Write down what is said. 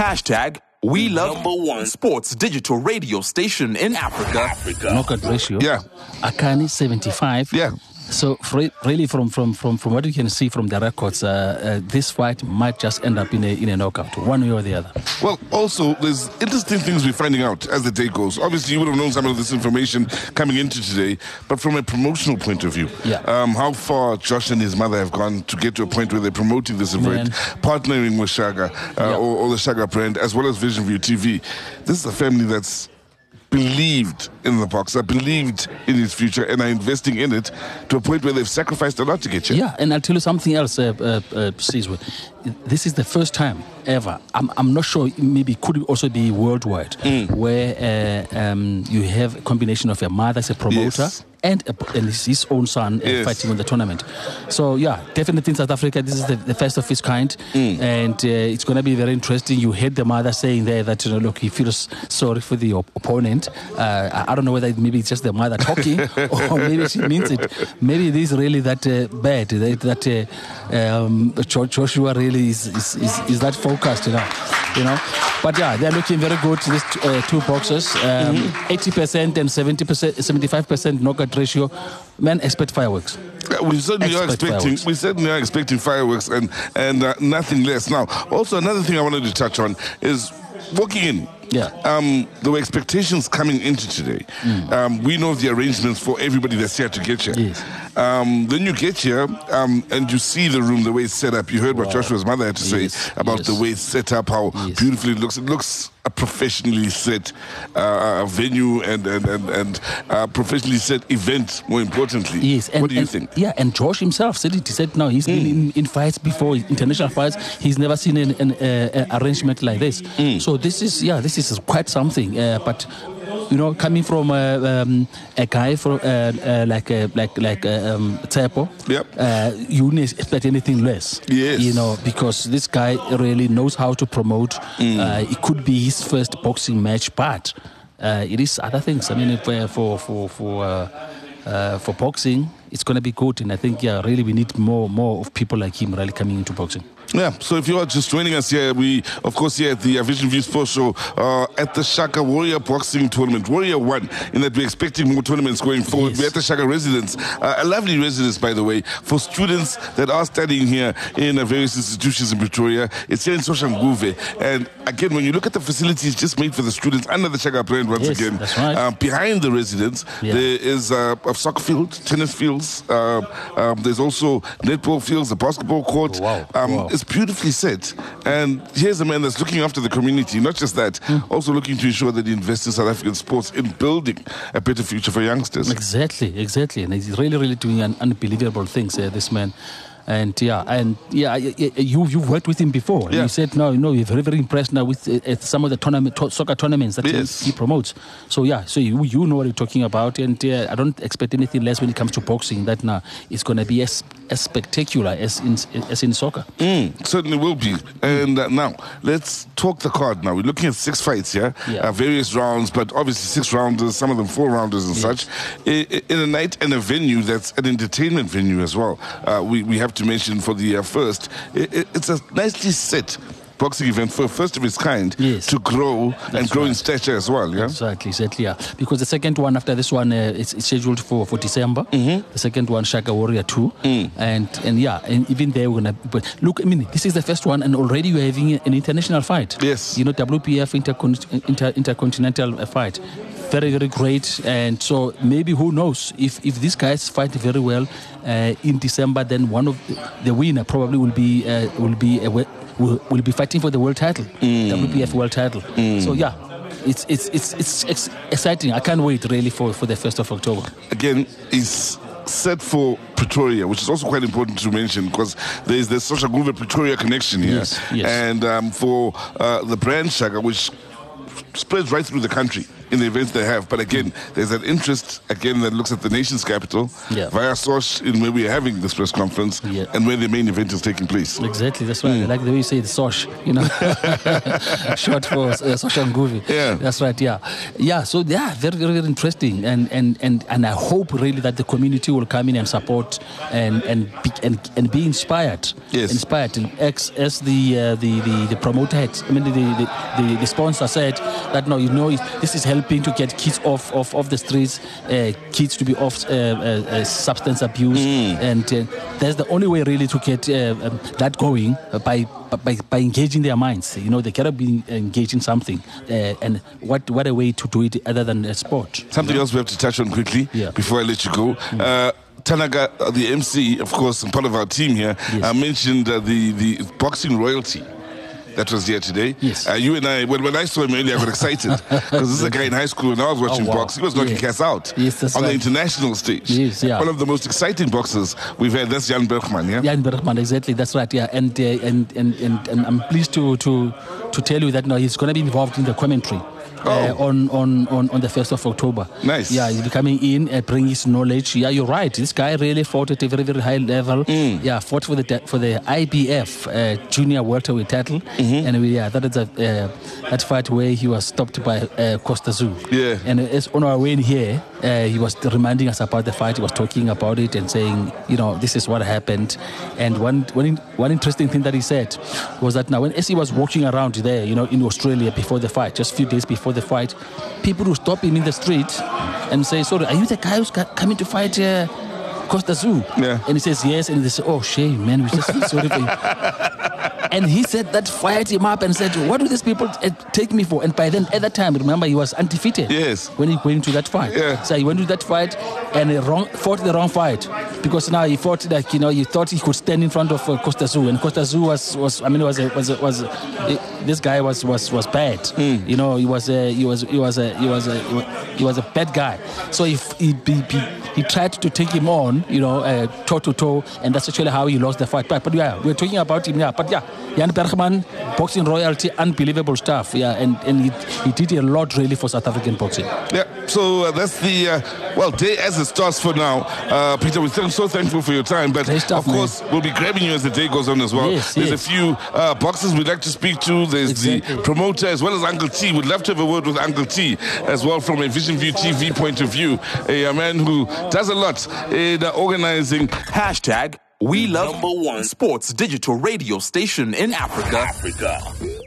Hashtag we love number one sports digital radio station in Africa. Africa. Knockout ratio. Yeah. Akani 75. Yeah. So really, from, from, from, from what you can see from the records, uh, uh, this fight might just end up in a in a knockout, one way or the other. Well, also there's interesting things we're finding out as the day goes. Obviously, you would have known some of this information coming into today, but from a promotional point of view, yeah. um, how far Josh and his mother have gone to get to a point where they're promoting this event, partnering with Shaka uh, yeah. or, or the Shaka brand, as well as Vision View TV. This is a family that's believed in the boxer, believed in his future, and are investing in it to a point where they've sacrificed a lot to get here. Yeah, and I'll tell you something else, uh, uh, uh, This is the first time ever. I'm, I'm not sure, maybe it could also be worldwide, mm. where uh, um, you have a combination of your mother as a promoter. Yes and, a, and his own son uh, yes. fighting in the tournament. So yeah, definitely in South Africa, this is the, the first of its kind, mm. and uh, it's going to be very interesting. You heard the mother saying there that you know, look, he feels sorry for the op- opponent. Uh, I don't know whether maybe it's just the mother talking or maybe she means it. Maybe it is really that uh, bad that, that uh, um, Joshua really is, is, is, is that focused, you know you know. But yeah, they're looking very good. These uh, two boxes, um, mm-hmm. 80% and 70%, 75% knockout ratio. Men expect fireworks. Yeah, we certainly expect are expecting. Fireworks. We certainly are expecting fireworks and and uh, nothing less. Now, also another thing I wanted to touch on is walking in. Yeah. Um, there were expectations coming into today. Mm. Um, we know the arrangements for everybody that's here to get here. Yes. Um, then you get here um, and you see the room, the way it's set up. You heard wow. what Joshua's mother had to yes. say about yes. the way it's set up, how yes. beautifully it looks. It looks a professionally set uh, venue and and and, and uh, professionally set event. More importantly, yes. And, what do you and, think? Yeah, and Josh himself said it. He said no, he's mm. been in, in, fights before, international fights. He's never seen an, an uh, arrangement like this. Mm. So this is yeah, this is quite something. Uh, but you know, coming from uh, um, a guy from uh, uh, like like like uh, um, Tsepo, yep. uh, you wouldn't expect anything less. Yes. You know, because this guy really knows how to promote. Mm. Uh, it could be his first boxing match, but uh, it is other things. I mean, for for for uh, uh, for boxing, it's going to be good, and I think yeah, really we need more more of people like him really coming into boxing. Yeah, so if you are just joining us here, we, of course, here at the Vision View Sports Show uh, at the Shaka Warrior Boxing Tournament. Warrior one, in that we're expecting more tournaments going forward. Yes. We're at the Shaka residence, uh, a lovely residence, by the way, for students that are studying here in uh, various institutions in Pretoria. It's here in Soshanguve. And again, when you look at the facilities just made for the students under the Shaka brand, once yes, again, right. uh, behind the residence, yeah. there is uh, a soccer field, tennis fields, uh, um, there's also netball fields, a basketball court. Oh, wow. Um, wow it's beautifully set. And here's a man that's looking after the community. Not just that, mm. also looking to ensure that he invests in South African sports in building a better future for youngsters. Exactly, exactly. And he's really, really doing an unbelievable things, uh, this man and yeah, and yeah, you you've worked with him before. Yeah. you said no, you know, you're very very impressed now with uh, some of the tournament to- soccer tournaments that yes. he, he, promotes. So yeah, so you you know what you're talking about, and uh, I don't expect anything less when it comes to boxing. That now it's going to be as as spectacular as in as in soccer. Mm, certainly will be. And uh, now let's talk the card. Now we're looking at six fights here, yeah. uh, various rounds, but obviously six rounders, some of them four rounders and yes. such, in, in, a night and a venue that's an entertainment venue as well. Uh, we we have to mention for the uh, first, it, it, it's a nicely set boxing event for first of its kind yes. to grow That's and grow right. in stature as well. Yeah, exactly, exactly. Yeah, because the second one after this one uh, is, is scheduled for, for December. Mm-hmm. The second one, Shaka Warrior Two, mm. and and yeah, and even there we're gonna. But look, I mean, this is the first one, and already you're having an international fight. Yes, you know, WPF intercon- inter- intercontinental uh, fight very very great and so maybe who knows if if these guys fight very well uh, in December then one of the, the winner probably will be uh, will be a, will, will be fighting for the world title mm. WPF world title mm. so yeah it's, it's it's it's it's exciting I can't wait really for for the 1st of October again is set for Pretoria, which is also quite important to mention because there is the Soshanguve Pretoria connection here. Yes, yes. And um, for uh, the brand Shaka, which spreads right through the country in the events they have. But again, there's an interest again that looks at the nation's capital Yeah. via source in where we are having this press conference Yeah. and where the main event is taking place. Exactly, that's right. I like the way you say the SOSH, you know, short for uh, Nguvi. Yeah. That's right, yeah. Yeah, so yeah, very, very, very interesting. And, and, and, and I hope really that the community will come in and support and, and, be, and, and be inspired. Yes. Inspired. And As, as the, uh, the, the, the promoter had, I mean, the, the, the, the sponsor said that, no, you know, this is helping to get kids off, off, off the streets, uh, kids to be off uh, uh, uh, substance abuse. And uh, that's the only way really to get uh, um, that going uh, by, by, by engaging their minds. You know, they cannot be engaged in something. Uh, and what, what a way to do it other than a sport. Something else we have to touch on quickly Yeah. before I let you go. Uh, Tanaka, the MC, of course, and part of our team here, Yes. uh, mentioned uh, the, the boxing royalty. That was here today. Yes. Uh, you and I, when, when I saw him earlier, I got excited because this is a guy in high school and I was watching Oh, wow. box. He was knocking Yeah. cats out Yes, on the international stage. Yes, yeah. One of the most exciting boxers we've had. That's Jan Bergman, yeah? Jan Bergman, exactly. That's right. Yeah, and uh, and, and and and I'm pleased to to to tell you that now he's going to be involved in the commentary. Uh, Oh. on, on, on, on the 1st of October. Nice. Yeah, he'll be coming in and bring his knowledge. Yeah, you're right. This guy really fought at a very, very high level. Mm. Yeah, fought for the for the IBF uh, junior welterweight title. Mm-hmm. And we, yeah, that is a, uh, that fight where he was stopped by uh, Kostya Tszyu. Yeah. And as on our way in here, uh, he was reminding us about the fight. He was talking about it and saying, you know, this is what happened. And one, one, one interesting thing that he said was that now, when as he was walking around there, you know, in Australia before the fight, just a few days before the fight, people would stop him in the street and say, "Sorry, are you the guy who's coming to fight?" Uh, Kostya Tszyu. Yeah. And he says yes, and they say, "Oh, shame, man, we just feel sorry for you." And he said that fired him up and said, What do these people uh, take me for? And by then, at that time, remember, he was undefeated. Yes. When he went into that fight. Yeah. So he went to that fight and he wrong, fought the wrong fight. Because now he fought like, you know, he thought he could stand in front of uh, Kostya Tszyu. And Kostya Tszyu was, was I mean, was, a, was, a, was a, this guy was, was, was bad. You know, he was a, he was, he was a, he was a, he was a bad guy. So he, he, he, he, he tried to take him on, you know, uh, toe to toe. And that's actually how he lost the fight. But, but yeah, we're talking about him, yeah. But yeah, Jan Bergman, boxing royalty, unbelievable stuff. Yeah, and, and he, he did a lot really for South African boxing. Yeah, so uh, that's the uh, well day as it starts for now. Uh, Peter, we're so thankful for your time, but of course we'll be grabbing you as the day goes on as well. Yes, There's yes. a few uh, boxers we'd like to speak to. There's Exactly. the promoter as well as Uncle T. We'd love to have a word with Uncle T as well from a Vision View TV point of view. A, a man who does a lot in uh, organizing Hashtag we love number one sports digital radio station in Africa. Africa.